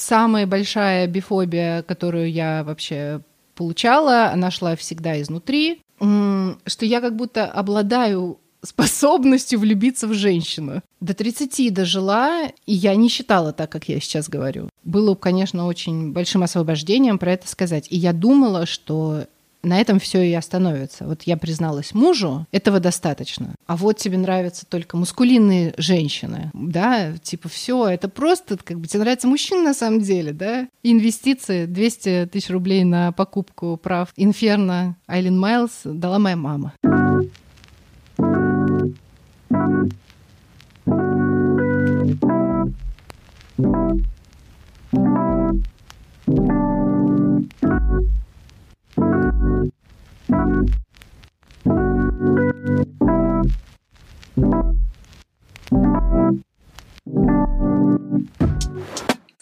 самая большая бифобия, которую я вообще получала, она шла всегда изнутри, что я как будто обладаю способностью влюбиться в женщину. До 30 дожила, и я не считала так, как я сейчас говорю. Было, конечно, очень большим освобождением про это сказать. И я думала, что на этом все и остановится. Вот я призналась мужу, этого достаточно. А вот тебе нравятся только мускулинные женщины, да, типа все, это просто, как бы тебе нравится мужчина на самом деле, да. Инвестиции 200 тысяч рублей на покупку прав Инферно Айлин Майлз дала моя мама.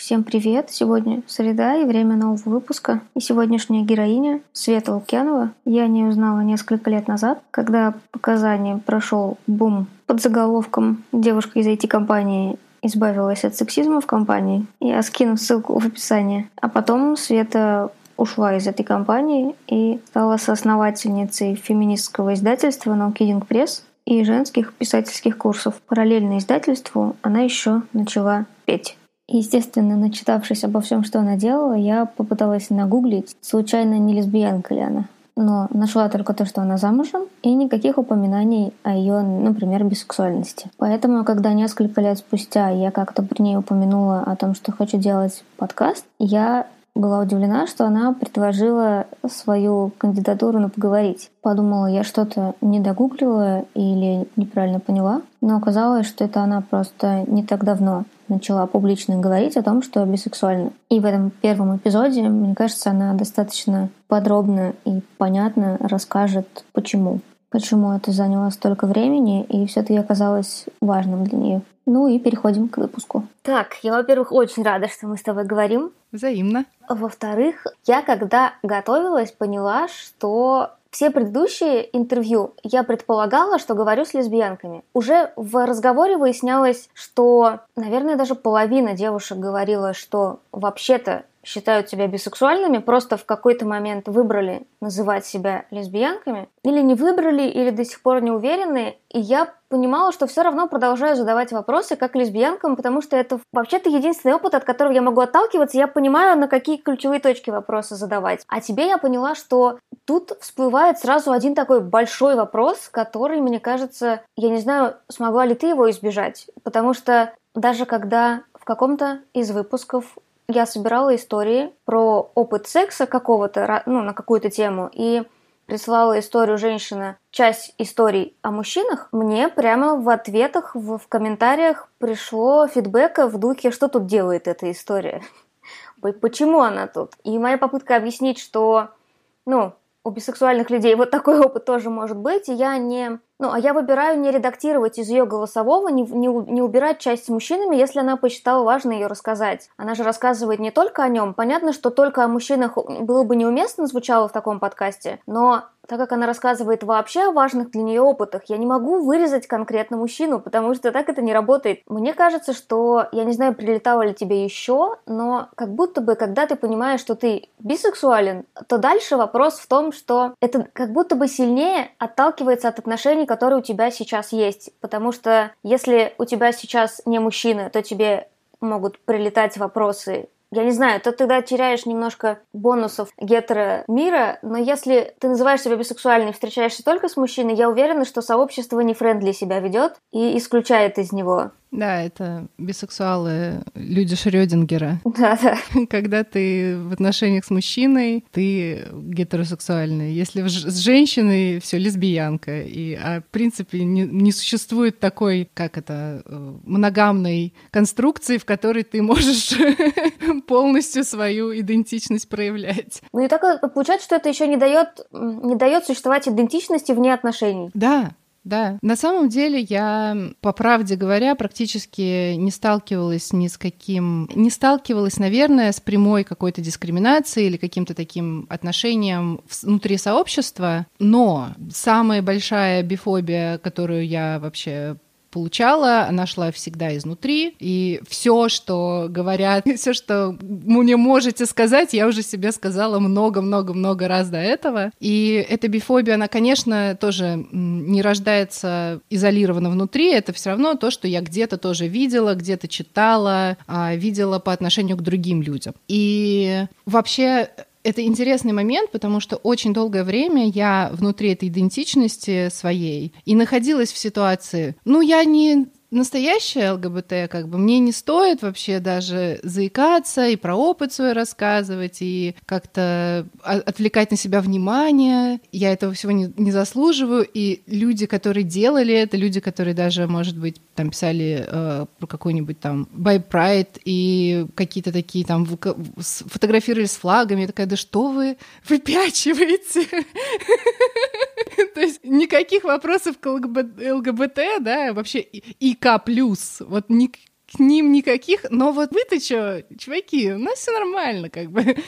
Всем привет! Сегодня среда и время нового выпуска. И сегодняшняя героиня Света Лукьянова я не узнала несколько лет назад, когда показания прошел бум под заголовком «Девушка из IT-компании избавилась от сексизма в компании». Я скину ссылку в описании. А потом Света ушла из этой компании и стала соосновательницей феминистского издательства No Kidding Press и женских писательских курсов. Параллельно издательству она еще начала петь. Естественно, начитавшись обо всем, что она делала, я попыталась нагуглить, случайно не лесбиянка ли она. Но нашла только то, что она замужем, и никаких упоминаний о ее, например, бисексуальности. Поэтому, когда несколько лет спустя я как-то при ней упомянула о том, что хочу делать подкаст, я была удивлена, что она предложила свою кандидатуру на поговорить. Подумала, я что-то не догуглила или неправильно поняла, но оказалось, что это она просто не так давно начала публично говорить о том, что бисексуальна. И в этом первом эпизоде, мне кажется, она достаточно подробно и понятно расскажет, почему. Почему это заняло столько времени и все-таки оказалось важным для нее. Ну и переходим к выпуску. Так, я, во-первых, очень рада, что мы с тобой говорим. Взаимно. Во-вторых, я когда готовилась, поняла, что все предыдущие интервью я предполагала, что говорю с лесбиянками. Уже в разговоре выяснялось, что, наверное, даже половина девушек говорила, что вообще-то считают себя бисексуальными, просто в какой-то момент выбрали называть себя лесбиянками, или не выбрали, или до сих пор не уверены, и я понимала, что все равно продолжаю задавать вопросы как лесбиянкам, потому что это вообще-то единственный опыт, от которого я могу отталкиваться, я понимаю, на какие ключевые точки вопросы задавать. А тебе я поняла, что тут всплывает сразу один такой большой вопрос, который, мне кажется, я не знаю, смогла ли ты его избежать, потому что даже когда в каком-то из выпусков я собирала истории про опыт секса какого-то, ну, на какую-то тему, и прислала историю женщина, часть историй о мужчинах, мне прямо в ответах, в, в комментариях пришло фидбэка в духе, что тут делает эта история, почему она тут. И моя попытка объяснить, что, ну, у бисексуальных людей вот такой опыт тоже может быть, и я не ну, а я выбираю не редактировать из ее голосового, не, не, не убирать часть с мужчинами, если она посчитала важно ее рассказать. Она же рассказывает не только о нем. Понятно, что только о мужчинах было бы неуместно звучало в таком подкасте, но так как она рассказывает вообще о важных для нее опытах, я не могу вырезать конкретно мужчину, потому что так это не работает. Мне кажется, что, я не знаю, прилетало ли тебе еще, но как будто бы, когда ты понимаешь, что ты бисексуален, то дальше вопрос в том, что это как будто бы сильнее отталкивается от отношений, которые у тебя сейчас есть. Потому что если у тебя сейчас не мужчина, то тебе могут прилетать вопросы я не знаю, то тогда теряешь немножко бонусов гетеро мира, но если ты называешь себя бисексуальным и встречаешься только с мужчиной, я уверена, что сообщество не френдли себя ведет и исключает из него. Да, это бисексуалы, люди Шрёдингера. Да, да. Когда ты в отношениях с мужчиной, ты гетеросексуальный. Если с женщиной, все лесбиянка. И, а в принципе не, не существует такой, как это, э, моногамной конструкции, в которой ты можешь полностью свою идентичность проявлять. Ну и так получается, что это еще не дает, не дает существовать идентичности вне отношений. Да, да. На самом деле я, по правде говоря, практически не сталкивалась ни с каким... Не сталкивалась, наверное, с прямой какой-то дискриминацией или каким-то таким отношением внутри сообщества, но самая большая бифобия, которую я вообще получала, она шла всегда изнутри, и все, что говорят, все, что мне можете сказать, я уже себе сказала много-много-много раз до этого. И эта бифобия, она, конечно, тоже не рождается изолированно внутри, это все равно то, что я где-то тоже видела, где-то читала, а, видела по отношению к другим людям. И вообще это интересный момент, потому что очень долгое время я внутри этой идентичности своей и находилась в ситуации, ну, я не настоящая ЛГБТ, как бы мне не стоит вообще даже заикаться и про опыт свой рассказывать, и как-то отвлекать на себя внимание. Я этого всего не, не заслуживаю. И люди, которые делали это, люди, которые даже, может быть, там писали э, про какой-нибудь там Pride и какие-то такие там фотографировали с флагами. Я такая, да что вы выпячиваете? То есть никаких вопросов к ЛГБТ, да, вообще и К+, вот ни, к ним никаких, но вот вы-то что, чуваки, у нас все нормально, как бы.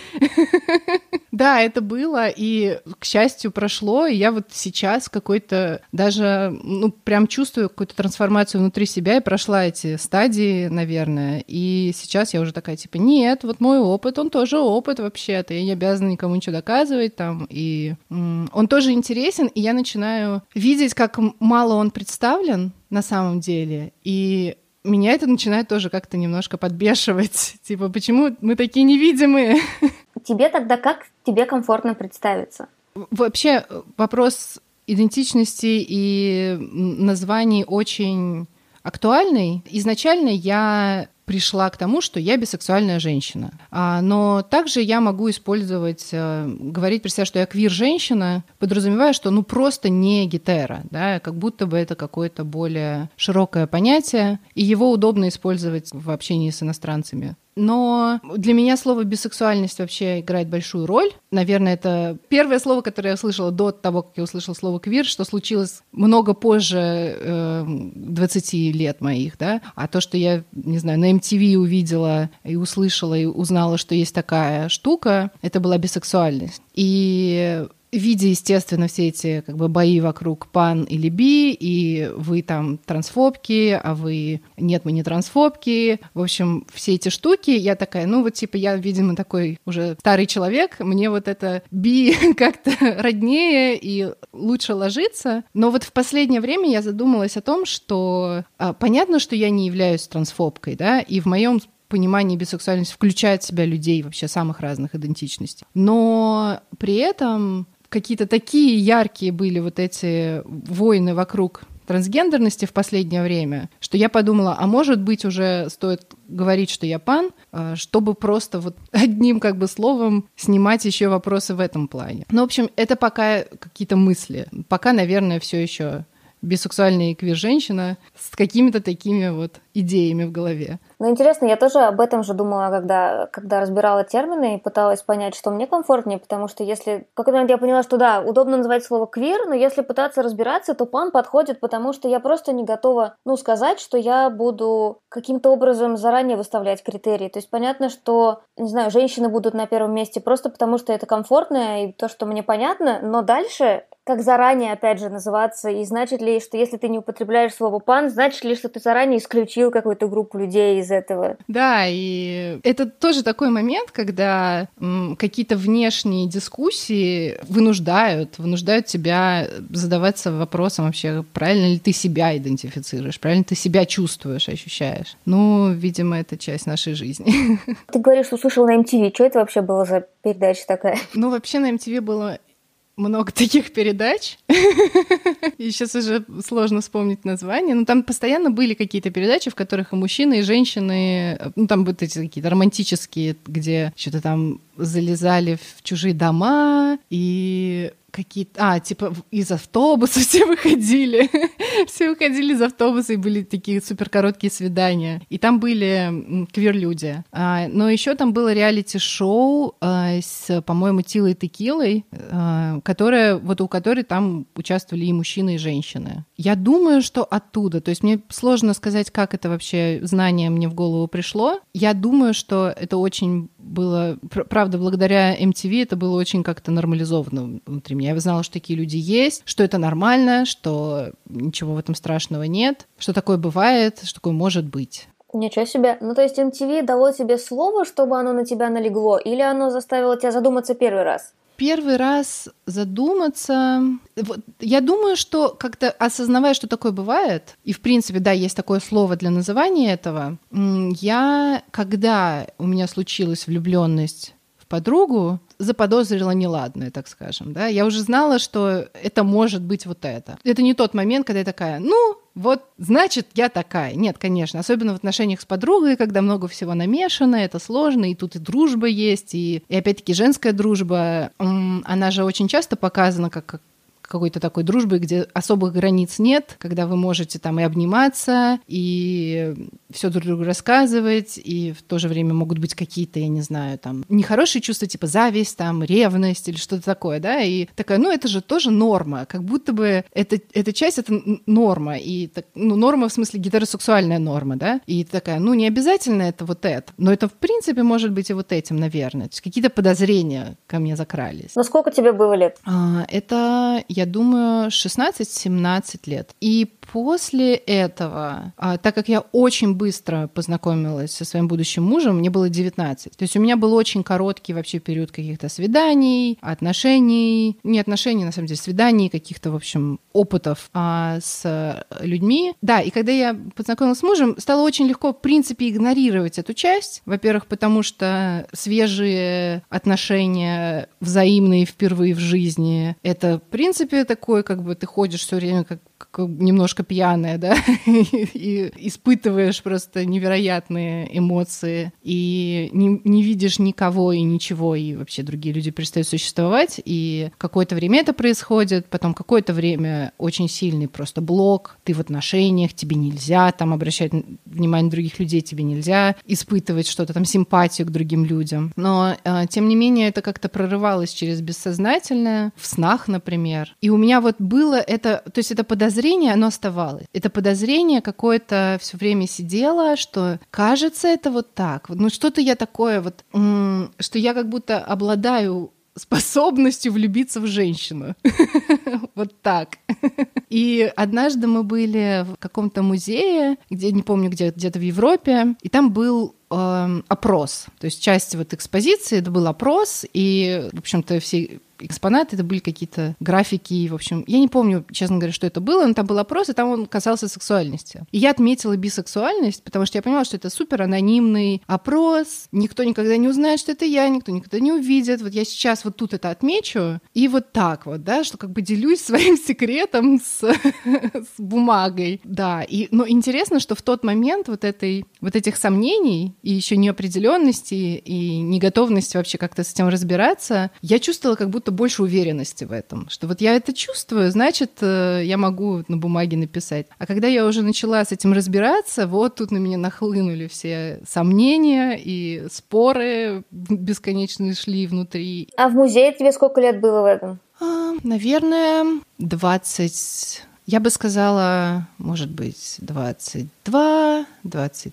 Да, это было, и, к счастью, прошло, и я вот сейчас какой-то даже, ну, прям чувствую какую-то трансформацию внутри себя, и прошла эти стадии, наверное, и сейчас я уже такая, типа, нет, вот мой опыт, он тоже опыт вообще-то, я не обязана никому ничего доказывать там, и он тоже интересен, и я начинаю видеть, как мало он представлен на самом деле, и меня это начинает тоже как-то немножко подбешивать. Типа, почему мы такие невидимые? Тебе тогда как тебе комфортно представиться? Вообще вопрос идентичности и названий очень актуальный. Изначально я пришла к тому, что я бисексуальная женщина. А, но также я могу использовать, э, говорить при себе, что я квир-женщина, подразумевая, что ну просто не гетера, да, как будто бы это какое-то более широкое понятие, и его удобно использовать в общении с иностранцами. Но для меня слово бисексуальность вообще играет большую роль. Наверное, это первое слово, которое я услышала до того, как я услышала слово квир, что случилось много позже э, 20 лет моих, да. А то, что я, не знаю, на MTV увидела и услышала и узнала, что есть такая штука, это была бисексуальность. И видя, естественно, все эти как бы бои вокруг пан или би, и вы там трансфобки, а вы нет, мы не трансфобки. В общем, все эти штуки, я такая, ну вот типа я, видимо, такой уже старый человек, мне вот это би как-то роднее и лучше ложится. Но вот в последнее время я задумалась о том, что а, понятно, что я не являюсь трансфобкой, да, и в моем понимании бисексуальность включает в себя людей вообще самых разных идентичностей. Но при этом какие-то такие яркие были вот эти войны вокруг трансгендерности в последнее время, что я подумала, а может быть уже стоит говорить, что я пан, а, чтобы просто вот одним как бы словом снимать еще вопросы в этом плане. Ну, в общем, это пока какие-то мысли. Пока, наверное, все еще бисексуальная и квир-женщина с какими-то такими вот идеями в голове. Ну, интересно, я тоже об этом же думала, когда, когда разбирала термины и пыталась понять, что мне комфортнее, потому что если... В какой момент я поняла, что да, удобно называть слово квир, но если пытаться разбираться, то пан подходит, потому что я просто не готова, ну, сказать, что я буду каким-то образом заранее выставлять критерии. То есть понятно, что, не знаю, женщины будут на первом месте просто потому, что это комфортно и то, что мне понятно, но дальше как заранее, опять же, называться, и значит ли, что если ты не употребляешь слово пан, значит ли, что ты заранее исключил какую-то группу людей из этого? Да, и это тоже такой момент, когда какие-то внешние дискуссии вынуждают, вынуждают тебя задаваться вопросом вообще, правильно ли ты себя идентифицируешь, правильно ты себя чувствуешь, ощущаешь. Ну, видимо, это часть нашей жизни. Ты говоришь, что на MTV. Что это вообще было за передача такая? Ну, вообще на MTV было много таких передач. и сейчас уже сложно вспомнить название. Но там постоянно были какие-то передачи, в которых и мужчины, и женщины, ну там были эти какие-то романтические, где что-то там залезали в чужие дома и какие-то... А, типа из автобуса все выходили. все выходили из автобуса, и были такие супер короткие свидания. И там были квир-люди. А, но еще там было реалити-шоу а, с, по-моему, Тилой Текилой, а, которая, вот у которой там участвовали и мужчины, и женщины. Я думаю, что оттуда. То есть мне сложно сказать, как это вообще знание мне в голову пришло. Я думаю, что это очень было, правда, благодаря MTV это было очень как-то нормализовано внутри меня. Я знала, что такие люди есть, что это нормально, что ничего в этом страшного нет, что такое бывает, что такое может быть. Ничего себе. Ну, то есть MTV дало тебе слово, чтобы оно на тебя налегло, или оно заставило тебя задуматься первый раз? Первый раз задуматься. Я думаю, что как-то осознавая, что такое бывает, и в принципе, да, есть такое слово для называния этого, я, когда у меня случилась влюбленность в подругу, заподозрила неладное, так скажем, да, я уже знала, что это может быть вот это. Это не тот момент, когда я такая, ну, вот, значит, я такая. Нет, конечно, особенно в отношениях с подругой, когда много всего намешано, это сложно, и тут и дружба есть, и, и опять-таки женская дружба, она же очень часто показана как какой-то такой дружбы, где особых границ нет, когда вы можете там и обниматься, и все друг другу рассказывать, и в то же время могут быть какие-то, я не знаю, там, нехорошие чувства, типа зависть, там, ревность или что-то такое, да, и такая, ну, это же тоже норма, как будто бы это, эта часть — это норма, и, ну, норма в смысле гетеросексуальная норма, да, и такая, ну, не обязательно это вот это, но это, в принципе, может быть и вот этим, наверное, то есть какие-то подозрения ко мне закрались. Но сколько тебе было лет? А, это, я думаю, 16-17 лет. И после этого, а, так как я очень быстро познакомилась со своим будущим мужем, мне было 19. То есть у меня был очень короткий вообще период каких-то свиданий, отношений, не отношений, на самом деле, свиданий, каких-то, в общем, опытов а, с людьми. Да, и когда я познакомилась с мужем, стало очень легко, в принципе, игнорировать эту часть. Во-первых, потому что свежие отношения, взаимные впервые в жизни, это, в принципе, такой, как бы ты ходишь все время как, как немножко пьяная, да, и, испытываешь просто невероятные эмоции, и не, не видишь никого и ничего, и вообще другие люди перестают существовать, и какое-то время это происходит, потом какое-то время очень сильный просто блок, ты в отношениях, тебе нельзя там обращать внимание других людей, тебе нельзя испытывать что-то там, симпатию к другим людям. Но, э, тем не менее, это как-то прорывалось через бессознательное, в снах, например, и у меня вот было это, то есть это подозрение, оно оставалось. Это подозрение какое-то все время сидело, что кажется это вот так. Ну что-то я такое вот, что я как будто обладаю способностью влюбиться в женщину. вот так. и однажды мы были в каком-то музее, где, не помню, где, где-то в Европе, и там был эм, опрос. То есть часть вот экспозиции, это был опрос, и, в общем-то, все экспонаты, это были какие-то графики, в общем, я не помню, честно говоря, что это было, но там был опрос, и там он касался сексуальности. И я отметила бисексуальность, потому что я понимала, что это супер анонимный опрос, никто никогда не узнает, что это я, никто никогда не увидит. Вот я сейчас вот тут это отмечу, и вот так вот, да, что как бы делюсь своим секретом с, с бумагой. Да, и, но интересно, что в тот момент вот этой, вот этих сомнений и еще неопределенности и неготовности вообще как-то с этим разбираться, я чувствовала как будто больше уверенности в этом, что вот я это чувствую, значит, э, я могу на бумаге написать. А когда я уже начала с этим разбираться, вот тут на меня нахлынули все сомнения и споры бесконечные шли внутри. А в музее тебе сколько лет было в этом? А, наверное, 20... Я бы сказала, может быть, 22, 20,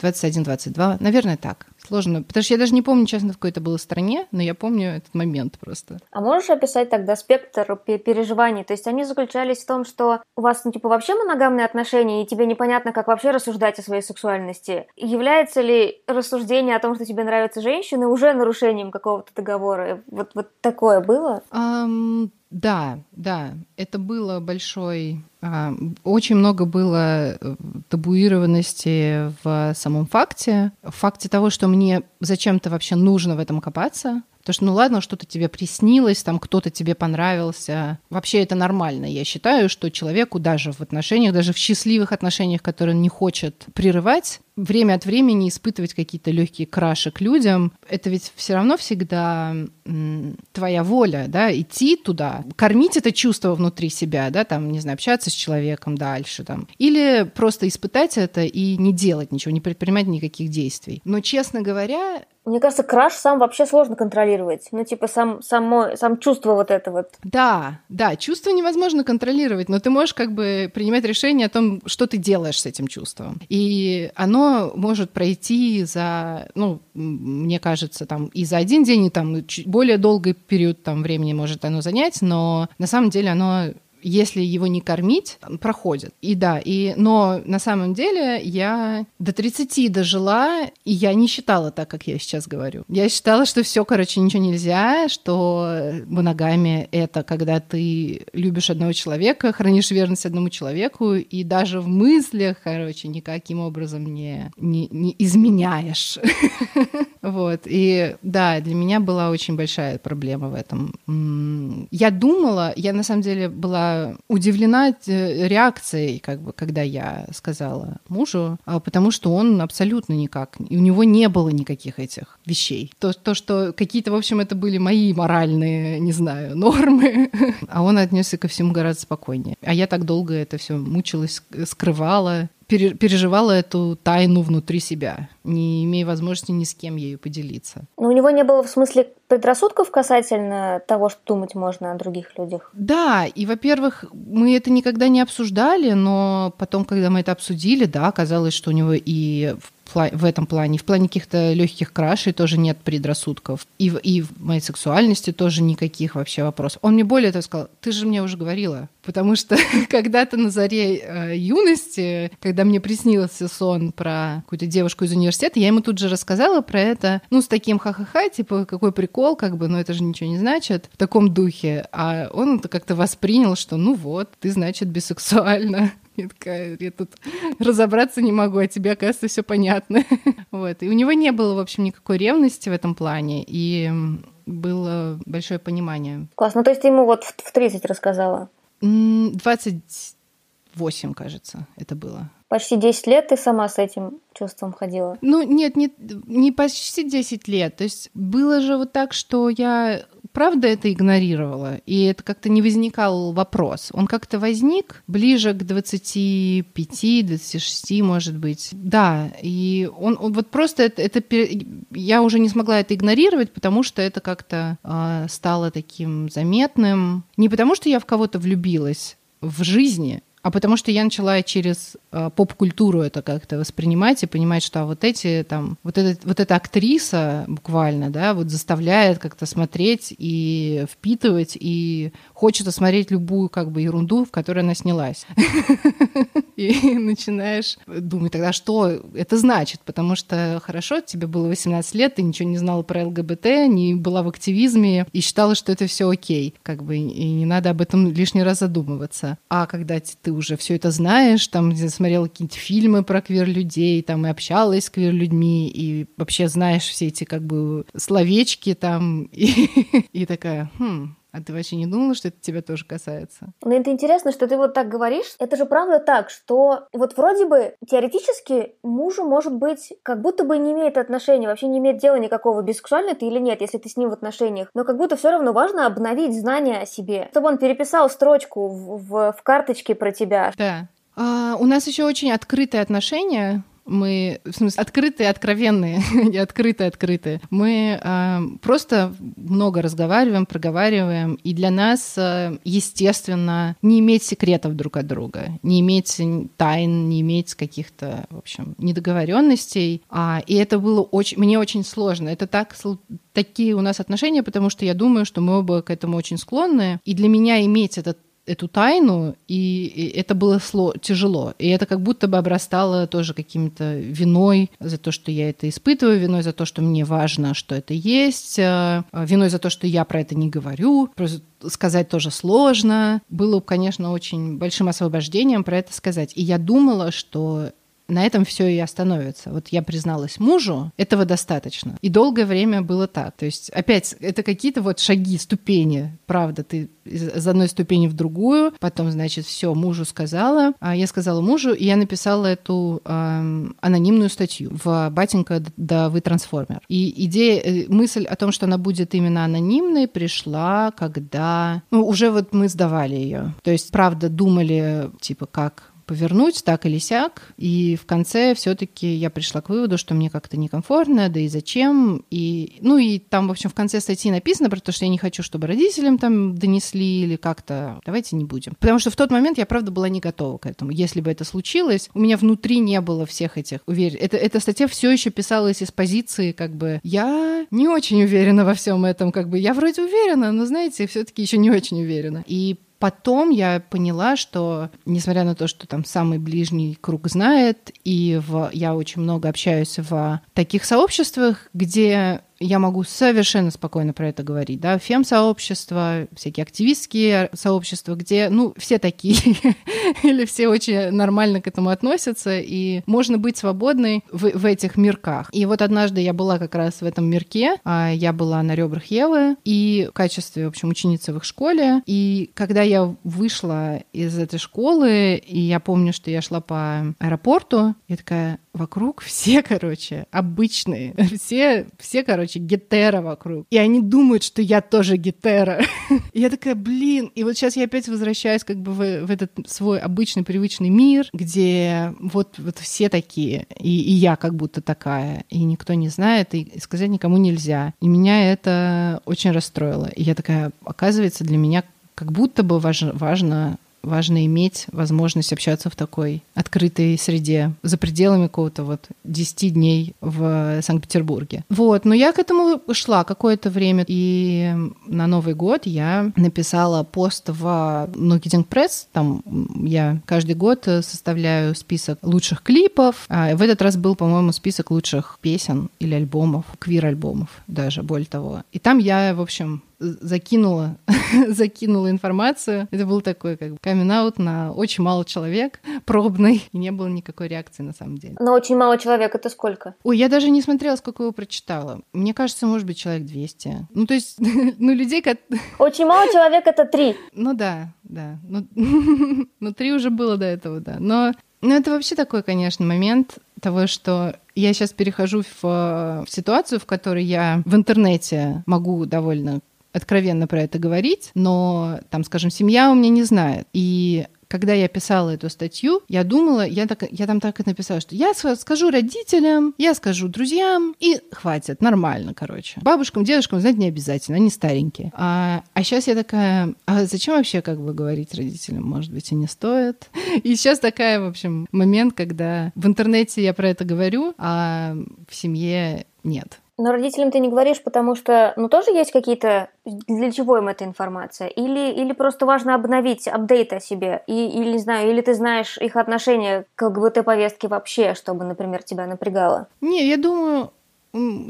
21, 22. Наверное, так. Сложно, потому что я даже не помню, честно, в какой это было стране, но я помню этот момент просто. А можешь описать тогда спектр переживаний? То есть они заключались в том, что у вас, ну, типа, вообще моногамные отношения, и тебе непонятно, как вообще рассуждать о своей сексуальности. Является ли рассуждение о том, что тебе нравятся женщины, уже нарушением какого-то договора? Вот, вот такое было? Um, да, да, это было большой... Очень много было э, табуированности в самом факте, в факте того, что мне зачем-то вообще нужно в этом копаться, Потому что, ну ладно, что-то тебе приснилось, там кто-то тебе понравился. Вообще это нормально. Я считаю, что человеку даже в отношениях, даже в счастливых отношениях, которые он не хочет прерывать, время от времени испытывать какие-то легкие краши к людям, это ведь все равно всегда твоя воля, да, идти туда, кормить это чувство внутри себя, да, там, не знаю, общаться с человеком дальше, там, или просто испытать это и не делать ничего, не предпринимать никаких действий. Но, честно говоря, мне кажется, краш сам вообще сложно контролировать. Ну, типа, сам, само, сам чувство вот это вот. Да, да, чувство невозможно контролировать, но ты можешь как бы принимать решение о том, что ты делаешь с этим чувством. И оно может пройти за, ну, мне кажется, там и за один день, и там более долгий период там времени может оно занять, но на самом деле оно если его не кормить, проходит. И да, и, но на самом деле я до 30 дожила, и я не считала так, как я сейчас говорю. Я считала, что все, короче, ничего нельзя, что моногамия — это когда ты любишь одного человека, хранишь верность одному человеку, и даже в мыслях, короче, никаким образом не, не, не изменяешь. Вот. И да, для меня была очень большая проблема в этом. Я думала, я на самом деле была удивлена э, реакцией, как бы, когда я сказала мужу, а, потому что он абсолютно никак, у него не было никаких этих вещей. То, то что какие-то, в общем, это были мои моральные, не знаю, нормы, а он отнесся ко всему гораздо спокойнее. А я так долго это все мучилась, скрывала, переживала эту тайну внутри себя, не имея возможности ни с кем ею поделиться. Но у него не было в смысле предрассудков касательно того, что думать можно о других людях? Да, и, во-первых, мы это никогда не обсуждали, но потом, когда мы это обсудили, да, оказалось, что у него и в этом плане. В плане каких-то легких крашей тоже нет предрассудков. И в, и в моей сексуальности тоже никаких вообще вопросов. Он мне более того сказал, ты же мне уже говорила. Потому что когда-то на заре э, юности, когда мне приснился сон про какую-то девушку из университета, я ему тут же рассказала про это, ну, с таким ха-ха-ха, типа, какой прикол, как бы, но это же ничего не значит, в таком духе. А он это как-то воспринял, что, ну вот, ты, значит, бисексуальна. Я такая, я тут разобраться не могу, а тебе, оказывается, все понятно. вот. И у него не было, в общем, никакой ревности в этом плане, и было большое понимание. Классно. Ну, то есть ты ему вот в 30 рассказала? 28, кажется, это было. Почти 10 лет ты сама с этим чувством ходила? Ну, нет, не, не почти 10 лет. То есть было же вот так, что я правда это игнорировала, и это как-то не возникал вопрос. Он как-то возник ближе к 25-26, может быть. Да, и он, он вот просто это, это я уже не смогла это игнорировать, потому что это как-то э, стало таким заметным. Не потому что я в кого-то влюбилась в жизни, а потому что я начала через э, поп-культуру это как-то воспринимать и понимать, что а вот эти там, вот, этот, вот эта актриса буквально, да, вот заставляет как-то смотреть и впитывать, и хочется смотреть любую как бы ерунду, в которой она снялась. И начинаешь думать, тогда что это значит? Потому что хорошо, тебе было 18 лет, ты ничего не знала про ЛГБТ, не была в активизме и считала, что это все окей, как бы, и не надо об этом лишний раз задумываться. А когда ты уже все это знаешь, там смотрела какие-то фильмы про квир-людей, там и общалась с квир-людьми, и вообще знаешь все эти как бы словечки там, и, и такая, хм, а ты вообще не думала, что это тебя тоже касается? Ну, это интересно, что ты вот так говоришь. Это же правда так, что вот вроде бы теоретически мужу может быть как будто бы не имеет отношения, вообще не имеет дела никакого, бисексуальный ты или нет, если ты с ним в отношениях. Но как будто все равно важно обновить знания о себе. Чтобы он переписал строчку в, в, в карточке про тебя. Да. А, у нас еще очень открытые отношения мы, в смысле, открытые, откровенные, не открытые, открытые. Мы э, просто много разговариваем, проговариваем, и для нас, э, естественно, не иметь секретов друг от друга, не иметь тайн, не иметь каких-то, в общем, недоговоренностей. А, и это было очень, мне очень сложно. Это так, такие у нас отношения, потому что я думаю, что мы оба к этому очень склонны. И для меня иметь этот эту тайну, и это было сло, тяжело. И это как будто бы обрастало тоже каким-то виной за то, что я это испытываю, виной за то, что мне важно, что это есть, э, виной за то, что я про это не говорю. Просто сказать тоже сложно. Было, конечно, очень большим освобождением про это сказать. И я думала, что на этом все и остановится. Вот я призналась мужу, этого достаточно. И долгое время было так. То есть, опять, это какие-то вот шаги, ступени. Правда, ты из одной ступени в другую, потом, значит, все, мужу сказала. А я сказала мужу, и я написала эту э, анонимную статью в «Батенька, да вы трансформер». И идея, э, мысль о том, что она будет именно анонимной, пришла, когда... Ну, уже вот мы сдавали ее. То есть, правда, думали, типа, как повернуть так или сяк. И в конце все-таки я пришла к выводу, что мне как-то некомфортно, да и зачем. И, ну и там, в общем, в конце статьи написано про то, что я не хочу, чтобы родителям там донесли или как-то. Давайте не будем. Потому что в тот момент я, правда, была не готова к этому. Если бы это случилось, у меня внутри не было всех этих уверен. Это, эта статья все еще писалась из позиции, как бы, я не очень уверена во всем этом, как бы, я вроде уверена, но, знаете, все-таки еще не очень уверена. И Потом я поняла, что, несмотря на то, что там самый ближний круг знает, и в, я очень много общаюсь в таких сообществах, где я могу совершенно спокойно про это говорить, да, фем-сообщества, всякие активистские сообщества, где, ну, все такие, или все очень нормально к этому относятся, и можно быть свободной в, в этих мирках. И вот однажды я была как раз в этом мирке, а я была на ребрах Евы, и в качестве, в общем, ученицы в их школе, и когда я вышла из этой школы, и я помню, что я шла по аэропорту, я такая, вокруг все, короче, обычные, все, все, короче, гетера вокруг. И они думают, что я тоже гетера. Я такая, блин, и вот сейчас я опять возвращаюсь как бы в, в этот свой обычный, привычный мир, где вот, вот все такие, и, и я как будто такая, и никто не знает, и сказать никому нельзя. И меня это очень расстроило. И я такая, оказывается, для меня как будто бы важно, важно важно иметь возможность общаться в такой открытой среде за пределами какого-то вот 10 дней в Санкт-Петербурге. Вот, но я к этому шла какое-то время, и на Новый год я написала пост в Marketing Press, там я каждый год составляю список лучших клипов, а в этот раз был, по-моему, список лучших песен или альбомов, квир-альбомов даже, более того. И там я, в общем, закинула, закинула информацию. Это был такой как бы камин на очень мало человек, пробный, и не было никакой реакции на самом деле. Но очень мало человек это сколько? Ой, я даже не смотрела, сколько его прочитала. Мне кажется, может быть, человек 200. Ну, то есть, ну, людей... как Очень мало человек — это три. Ну да, да. Ну, ну, три уже было до этого, да. Но ну, это вообще такой, конечно, момент того, что я сейчас перехожу в, в ситуацию, в которой я в интернете могу довольно откровенно про это говорить, но там, скажем, семья у меня не знает. И когда я писала эту статью, я думала, я, так, я там так и написала, что я скажу родителям, я скажу друзьям, и хватит, нормально, короче. Бабушкам, дедушкам знать не обязательно, они старенькие. А, а сейчас я такая, а зачем вообще как бы говорить родителям? Может быть, и не стоит. И сейчас такая, в общем, момент, когда в интернете я про это говорю, а в семье нет. Но родителям ты не говоришь, потому что, ну, тоже есть какие-то... Для чего им эта информация? Или, или просто важно обновить апдейт о себе? И, или, не знаю, или ты знаешь их отношение к ЛГБТ-повестке вообще, чтобы, например, тебя напрягало? Не, я думаю,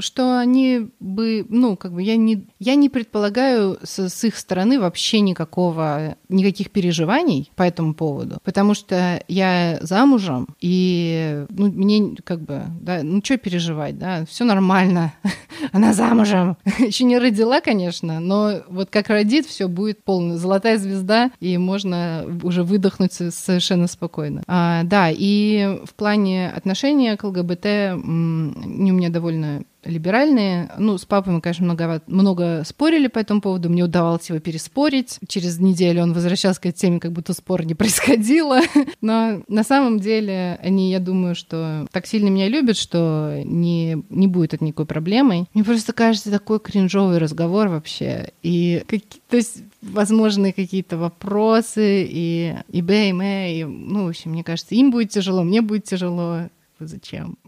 что они бы, ну, как бы я не, я не предполагаю с, с их стороны вообще никакого, никаких переживаний по этому поводу, потому что я замужем, и, ну, мне как бы, да, ну, что переживать, да, все нормально, она замужем, еще не родила, конечно, но вот как родит, все будет полная золотая звезда, и можно уже выдохнуть совершенно спокойно. А, да, и в плане отношения к ЛГБТ не у меня довольно либеральные. Ну, с папой мы, конечно, много, много спорили по этому поводу. Мне удавалось его переспорить. Через неделю он возвращался к этой теме, как будто спор не происходило. Но на самом деле они, я думаю, что так сильно меня любят, что не, не будет это никакой проблемой. Мне просто кажется такой кринжовый разговор вообще. И какие, то есть возможные какие-то вопросы, и и Б, и М, и, ну, в общем, мне кажется, им будет тяжело, мне будет тяжело. Зачем?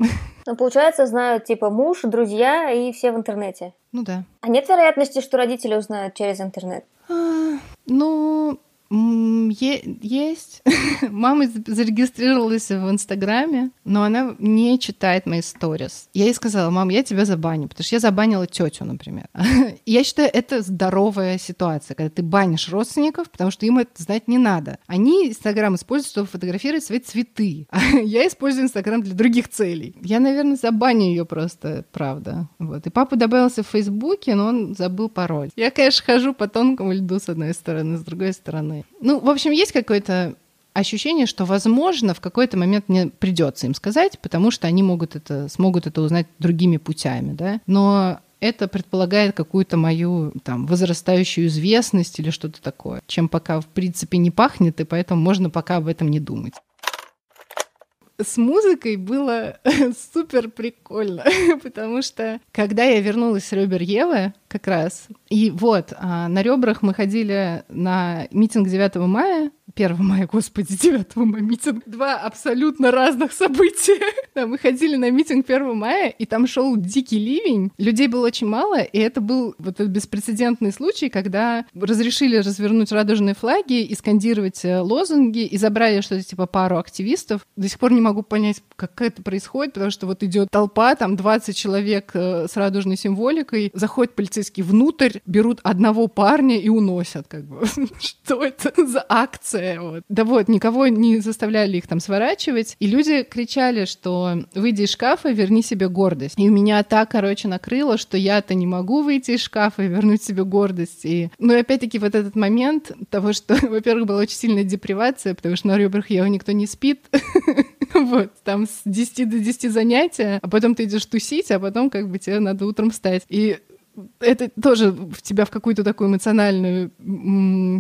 Ну, получается, знают типа муж, друзья и все в интернете. Ну да. А нет вероятности, что родители узнают через интернет? А, ну, есть. Мама зарегистрировалась в Инстаграме, но она не читает мои сторис. Я ей сказала, мам, я тебя забаню, потому что я забанила тетю, например. я считаю, это здоровая ситуация, когда ты банишь родственников, потому что им это знать не надо. Они Инстаграм используют, чтобы фотографировать свои цветы. Я использую Инстаграм для других целей. Я, наверное, забаню ее просто, правда. Вот. И папа добавился в Фейсбуке, но он забыл пароль. Я, конечно, хожу по тонкому льду с одной стороны, с другой стороны стороны. Ну, в общем, есть какое-то ощущение, что, возможно, в какой-то момент мне придется им сказать, потому что они могут это, смогут это узнать другими путями, да. Но это предполагает какую-то мою там возрастающую известность или что-то такое, чем пока в принципе не пахнет, и поэтому можно пока об этом не думать. с музыкой было супер прикольно, потому что когда я вернулась с ребер Евы, как раз, и вот а, на ребрах мы ходили на митинг 9 мая, 1 мая, господи, 9 мая митинг. Два абсолютно разных события. да, мы ходили на митинг 1 мая, и там шел дикий ливень. Людей было очень мало, и это был вот этот беспрецедентный случай, когда разрешили развернуть радужные флаги и скандировать э, лозунги, и забрали что-то типа пару активистов. До сих пор не могу понять, как это происходит, потому что вот идет толпа, там 20 человек э, с радужной символикой, заходят полицейские внутрь, берут одного парня и уносят, как бы. Что это за акция? Вот. Да вот, никого не заставляли их там сворачивать. И люди кричали, что выйди из шкафа, верни себе гордость. И у меня так, короче, накрыло, что я-то не могу выйти из шкафа и вернуть себе гордость. И... Ну и опять-таки вот этот момент того, что, во-первых, была очень сильная депривация, потому что на ребрах его никто не спит. Вот, там с 10 до 10 занятия, а потом ты идешь тусить, а потом как бы тебе надо утром встать. И это тоже в тебя в какую-то такую эмоциональную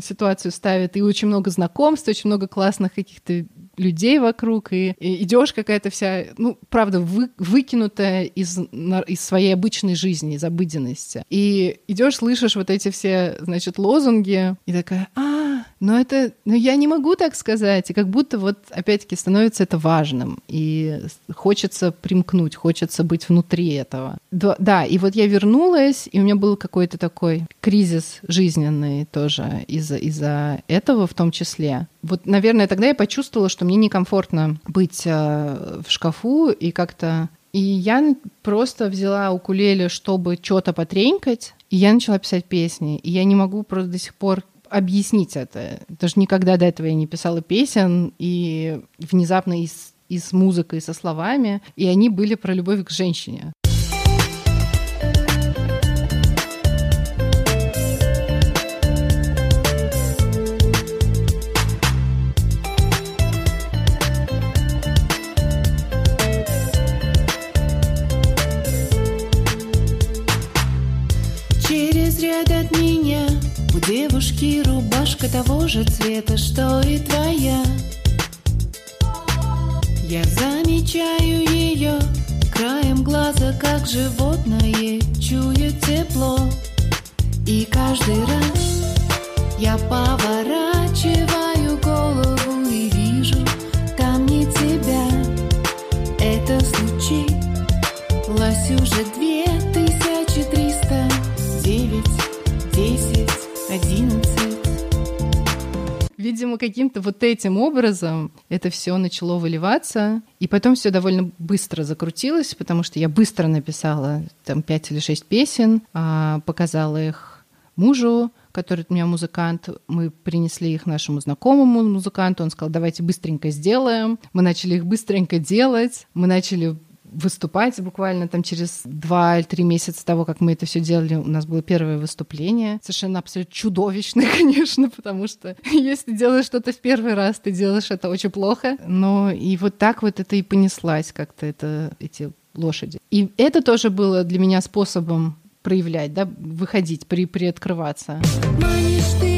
ситуацию ставит. И очень много знакомств, очень много классных каких-то людей вокруг, и, и идешь какая-то вся, ну, правда, вы, выкинутая из, из своей обычной жизни, из обыденности. И идешь, слышишь вот эти все, значит, лозунги, и такая, а, но это, но я не могу так сказать, и как будто вот опять-таки становится это важным, и хочется примкнуть, хочется быть внутри этого. Да, и вот я вернулась, и у меня был какой-то такой кризис жизненный тоже из-за из этого в том числе. Вот, наверное, тогда я почувствовала, что мне некомфортно быть э, в шкафу и как-то... И я просто взяла укулеле, чтобы что-то потренькать, и я начала писать песни. И я не могу просто до сих пор объяснить это. Что никогда до этого я не писала песен, и внезапно и с, и с музыкой, и со словами, и они были про любовь к женщине. Девушки рубашка того же цвета, что и твоя. Я замечаю ее краем глаза, как животное чует тепло. И каждый раз я поворачиваю голову и вижу там не тебя. Это случилось уже две каким-то вот этим образом это все начало выливаться, и потом все довольно быстро закрутилось, потому что я быстро написала там пять или шесть песен, а, показала их мужу, который у меня музыкант. Мы принесли их нашему знакомому музыканту. Он сказал, давайте быстренько сделаем. Мы начали их быстренько делать. Мы начали выступать буквально там через два или три месяца того, как мы это все делали, у нас было первое выступление. Совершенно абсолютно чудовищное, конечно, потому что если делаешь что-то в первый раз, ты делаешь это очень плохо. Но и вот так вот это и понеслась как-то это, эти лошади. И это тоже было для меня способом проявлять, да, выходить, при, приоткрываться. Манишь ты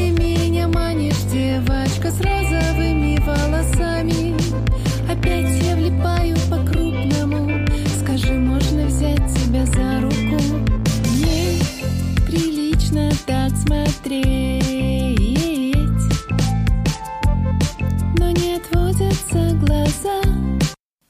глаза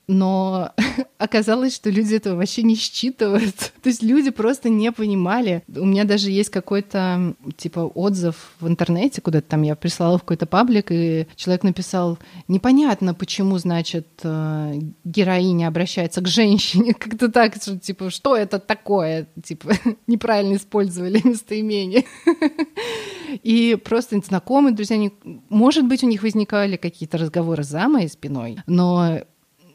но оказалось, что люди этого вообще не считывают. То есть люди просто не понимали. У меня даже есть какой-то типа отзыв в интернете, куда-то там я прислала в какой-то паблик, и человек написал, непонятно, почему, значит, э, героиня обращается к женщине. Как-то так, что, типа, что это такое? Типа, неправильно использовали местоимение. И просто знакомые, друзья, может быть, у них возникали какие-то разговоры за моей спиной, но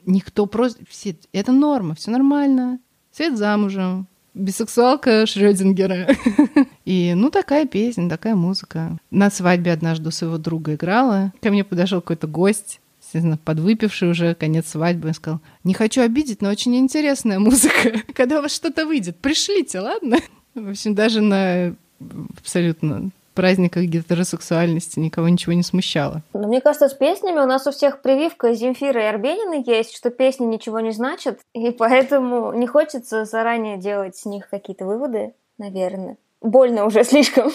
никто просто... Все, это норма, все нормально. Свет замужем, бисексуалка Шрёдингера. И, ну, такая песня, такая музыка. На свадьбе однажды у своего друга играла. Ко мне подошел какой-то гость, естественно, подвыпивший уже, конец свадьбы, и сказал, не хочу обидеть, но очень интересная музыка. Когда у вас что-то выйдет, пришлите, ладно? В общем, даже на абсолютно праздниках гетеросексуальности никого ничего не смущало. Но мне кажется, с песнями у нас у всех прививка Земфира и Арбенина есть, что песни ничего не значат, и поэтому не хочется заранее делать с них какие-то выводы, наверное. Больно уже слишком.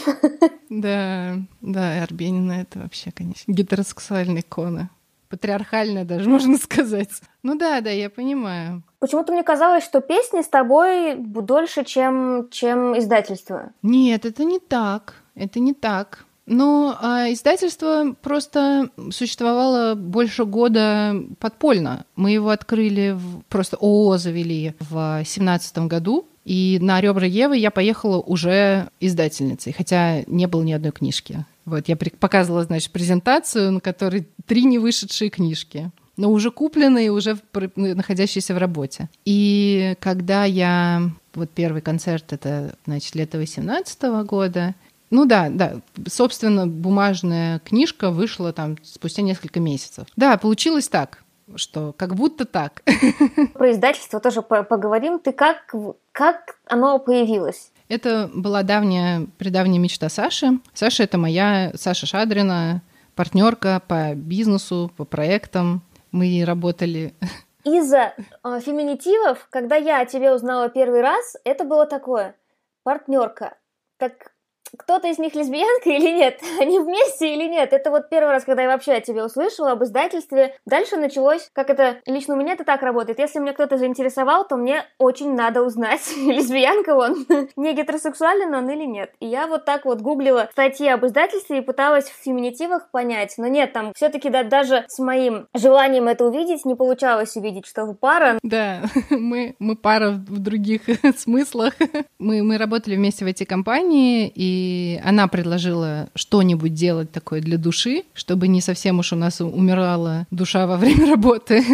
Да, да, Арбенина это вообще, конечно, гетеросексуальная икона. Патриархальная даже, можно сказать. Ну да, да, я понимаю. Почему-то мне казалось, что песни с тобой дольше, чем, чем издательство. Нет, это не так. Это не так. Ну, а издательство просто существовало больше года подпольно. Мы его открыли, в, просто ООО завели в семнадцатом году, и на «Ребра Евы» я поехала уже издательницей, хотя не было ни одной книжки. Вот, я показывала, значит, презентацию, на которой три не вышедшие книжки но уже купленные, уже находящиеся в работе. И когда я... Вот первый концерт, это, значит, лето 18 года, ну да, да, собственно, бумажная книжка вышла там спустя несколько месяцев. Да, получилось так, что как будто так. Про издательство тоже поговорим. Ты как, как оно появилось? Это была давняя, предавняя мечта Саши. Саша — это моя, Саша Шадрина, партнерка по бизнесу, по проектам. Мы работали из-за э, феминитивов, когда я о тебе узнала первый раз, это было такое партнерка. Как кто-то из них лесбиянка или нет, они вместе или нет. Это вот первый раз, когда я вообще о тебе услышала, об издательстве. Дальше началось, как это лично у меня это так работает. Если меня кто-то заинтересовал, то мне очень надо узнать, лесбиянка он, не гетеросексуален он или нет. И я вот так вот гуглила статьи об издательстве и пыталась в феминитивах понять. Но нет, там все-таки да, даже с моим желанием это увидеть не получалось увидеть, что вы пара. Да, мы, мы пара в других смыслах. Мы, мы работали вместе в эти компании, и и она предложила что-нибудь делать такое для души, чтобы не совсем уж у нас умирала душа во время работы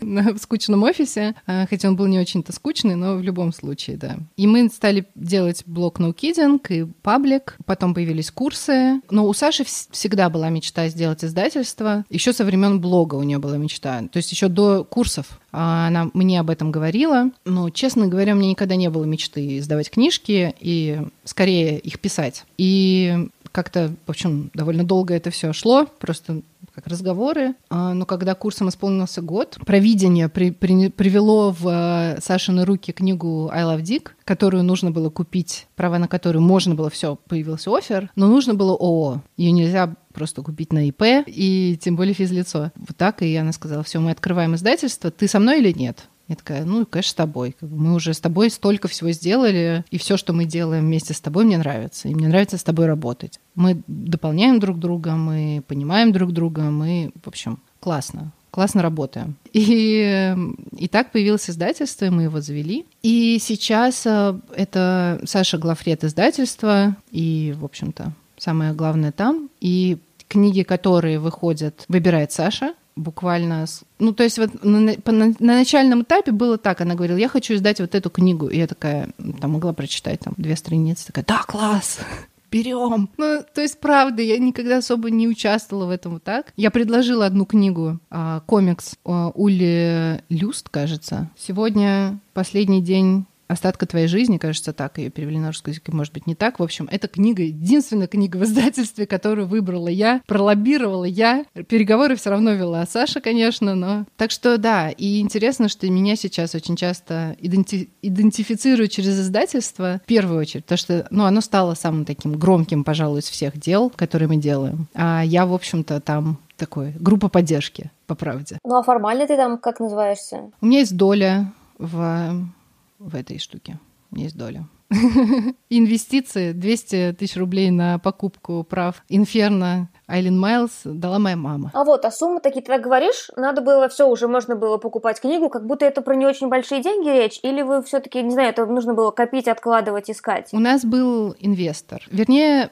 в скучном офисе, а, хотя он был не очень-то скучный, но в любом случае, да. И мы стали делать блог No Kidding и паблик, потом появились курсы, но у Саши всегда была мечта сделать издательство, еще со времен блога у нее была мечта, то есть еще до курсов она мне об этом говорила, но, честно говоря, у меня никогда не было мечты издавать книжки и скорее их писать. И как-то, в общем, довольно долго это все шло, просто как разговоры. А, но когда курсом исполнился год, провидение при, при, привело в э, Сашины руки книгу I Love Dick, которую нужно было купить, права на которую можно было, все, появился офер, но нужно было ООО. Ее нельзя просто купить на ИП и тем более физлицо. Вот так, и она сказала, все, мы открываем издательство, ты со мной или нет? Я такая, ну, конечно, с тобой. Мы уже с тобой столько всего сделали, и все, что мы делаем вместе с тобой, мне нравится. И мне нравится с тобой работать. Мы дополняем друг друга, мы понимаем друг друга, мы, в общем, классно классно работаем. И, и так появилось издательство, и мы его завели. И сейчас э, это Саша Глафред издательство, и, в общем-то, самое главное там. И книги, которые выходят, выбирает Саша буквально... Ну, то есть вот на, на, на начальном этапе было так, она говорила, я хочу издать вот эту книгу. И я такая, там могла прочитать там две страницы, такая, да, класс, берем. Ну, то есть, правда, я никогда особо не участвовала в этом вот так. Я предложила одну книгу, а, комикс а, Ули Люст, кажется. Сегодня последний день остатка твоей жизни, кажется, так ее перевели на русский язык, может быть, не так. В общем, эта книга, единственная книга в издательстве, которую выбрала я, пролоббировала я. Переговоры все равно вела Саша, конечно, но... Так что да, и интересно, что меня сейчас очень часто иденти... идентифицируют через издательство в первую очередь, потому что, ну, оно стало самым таким громким, пожалуй, из всех дел, которые мы делаем. А я, в общем-то, там такой группа поддержки, по правде. Ну а формально ты там как называешься? У меня есть доля в в этой штуке. Есть доля. Инвестиции 200 тысяч рублей на покупку прав Инферно Айлин Майлз дала моя мама. А вот, а суммы такие, ты так говоришь, надо было все, уже можно было покупать книгу, как будто это про не очень большие деньги речь, или вы все-таки, не знаю, это нужно было копить, откладывать, искать? У нас был инвестор. Вернее,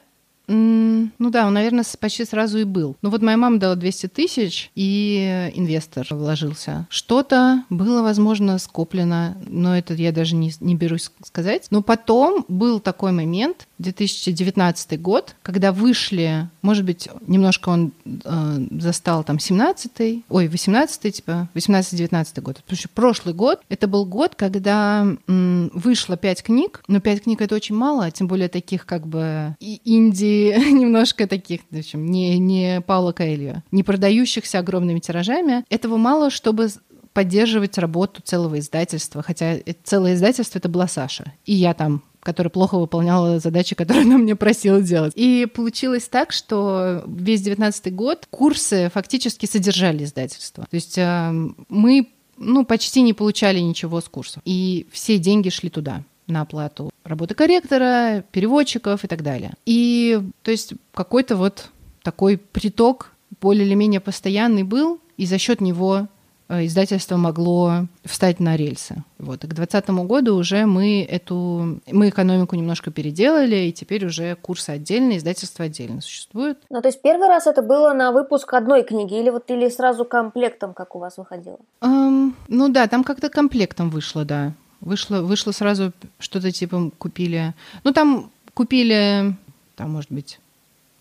ну да, он, наверное, почти сразу и был. Но вот моя мама дала 200 тысяч, и инвестор вложился. Что-то было, возможно, скоплено, но это я даже не, не берусь сказать. Но потом был такой момент, 2019 год, когда вышли, может быть, немножко он э, застал там 17-й, ой, 18-й, типа, 18-19 год. Потому что прошлый год, это был год, когда м, вышло 5 книг, но 5 книг это очень мало, тем более таких как бы и инди немножко таких, в общем, не, не Паула Каэльо, не продающихся огромными тиражами. Этого мало, чтобы поддерживать работу целого издательства, хотя целое издательство это была Саша, и я там которая плохо выполняла задачи, которые она мне просила делать. И получилось так, что весь девятнадцатый год курсы фактически содержали издательство. То есть э, мы ну, почти не получали ничего с курсов. И все деньги шли туда на оплату работы корректора, переводчиков и так далее. И то есть какой-то вот такой приток более или менее постоянный был, и за счет него издательство могло встать на рельсы. Вот. И к 2020 году уже мы эту мы экономику немножко переделали, и теперь уже курсы отдельные, издательство отдельно существует. Ну, то есть первый раз это было на выпуск одной книги или вот или сразу комплектом, как у вас выходило? Um, ну да, там как-то комплектом вышло, да. Вышло, вышло сразу что-то типа купили. Ну, там купили, там, может быть,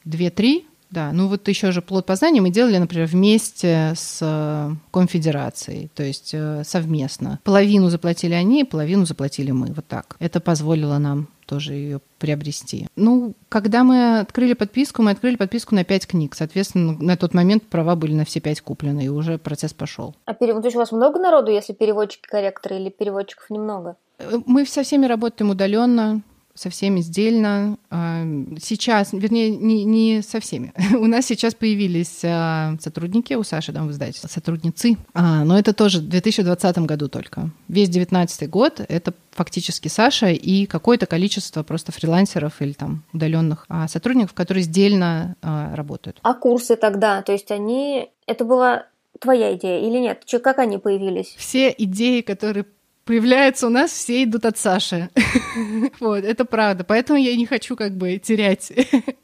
две-три да, ну вот еще же плод познания мы делали, например, вместе с э, конфедерацией, то есть э, совместно. Половину заплатили они, половину заплатили мы, вот так. Это позволило нам тоже ее приобрести. Ну, когда мы открыли подписку, мы открыли подписку на пять книг. Соответственно, на тот момент права были на все пять куплены, и уже процесс пошел. А перевод, у вас много народу, если переводчики-корректоры или переводчиков немного? Э, мы со всеми работаем удаленно со всеми сдельно. А, сейчас, вернее, не, не со всеми. у нас сейчас появились а, сотрудники, у Саши там в издательстве, сотрудницы, а, но это тоже в 2020 году только. Весь 2019 год — это фактически Саша и какое-то количество просто фрилансеров или там удаленных сотрудников, которые сдельно работают. А курсы тогда, то есть они... Это была твоя идея или нет? Как они появились? Все идеи, которые появляются у нас, все идут от Саши. вот, это правда. Поэтому я не хочу как бы терять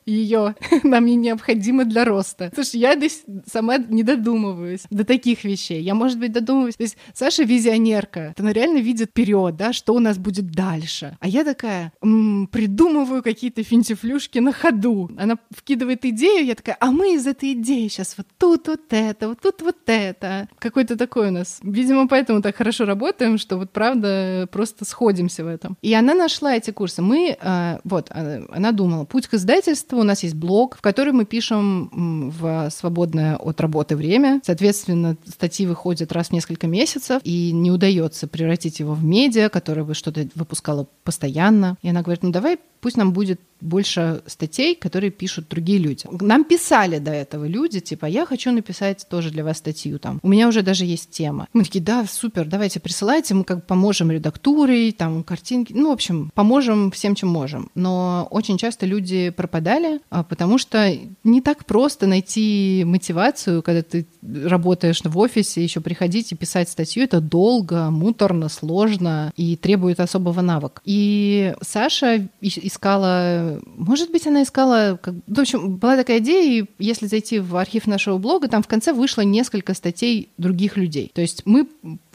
ее. Нам не необходимо для роста. Слушай, я здесь сама не додумываюсь до таких вещей. Я, может быть, додумываюсь. То есть Саша визионерка. Она реально видит вперед, да, что у нас будет дальше. А я такая м-м, придумываю какие-то финтифлюшки на ходу. Она вкидывает идею, я такая, а мы из этой идеи сейчас вот тут вот это, вот тут вот это. Какой-то такой у нас. Видимо, поэтому так хорошо работаем, что вот правда, просто сходимся в этом. И она нашла эти курсы. Мы, э, вот, э, она думала, путь к издательству, у нас есть блог, в который мы пишем в свободное от работы время. Соответственно, статьи выходят раз в несколько месяцев, и не удается превратить его в медиа, которое бы что-то выпускало постоянно. И она говорит, ну давай пусть нам будет больше статей, которые пишут другие люди. Нам писали до этого люди, типа, я хочу написать тоже для вас статью там. У меня уже даже есть тема. Мы такие, да, супер, давайте присылайте, мы как бы поможем редактурой, там, картинки, ну, в общем, поможем всем, чем можем. Но очень часто люди пропадали, а, потому что не так просто найти мотивацию, когда ты работаешь в офисе, еще приходить и писать статью, это долго, муторно, сложно и требует особого навыка. И Саша искала, может быть, она искала, как, в общем, была такая идея, и если зайти в архив нашего блога, там в конце вышло несколько статей других людей. То есть мы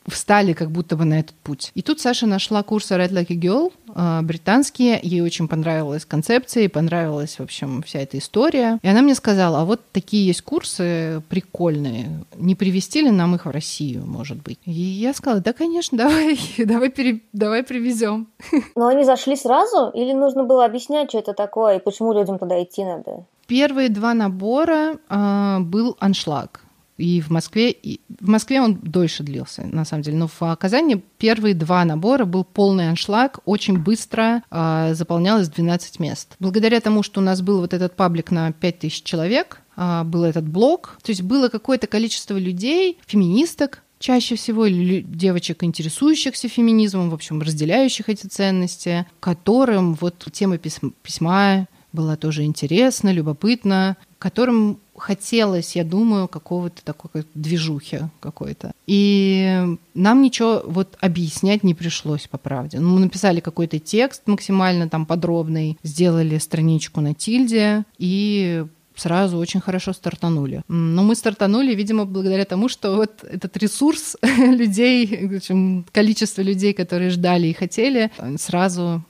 встали как будто бы на этот путь. И тут Саша нашла курсы Red Like a Girl, а, британские, ей очень понравилась концепция, и понравилась, в общем, вся эта история. И она мне сказала, а вот такие есть курсы прикольные, не привезти ли нам их в Россию, может быть? И я сказала, да, конечно, давай, давай, пере, давай привезем. Но они зашли сразу или нужно было объяснять, что это такое и почему людям туда идти надо? Первые два набора э, был аншлаг. И в Москве, и в Москве он дольше длился, на самом деле. Но в Казани первые два набора был полный аншлаг, очень быстро э, заполнялось 12 мест. Благодаря тому, что у нас был вот этот паблик на 5000 человек, э, был этот блог, то есть было какое-то количество людей, феминисток, чаще всего, или девочек, интересующихся феминизмом, в общем, разделяющих эти ценности, которым вот тема письма, письма была тоже интересна, любопытна, которым хотелось, я думаю, какого-то такой движухи какой-то. И нам ничего вот объяснять не пришлось, по правде. Ну, мы написали какой-то текст максимально там подробный, сделали страничку на тильде и сразу очень хорошо стартанули. Но мы стартанули, видимо, благодаря тому, что вот этот ресурс людей, количество людей, которые ждали и хотели, сразу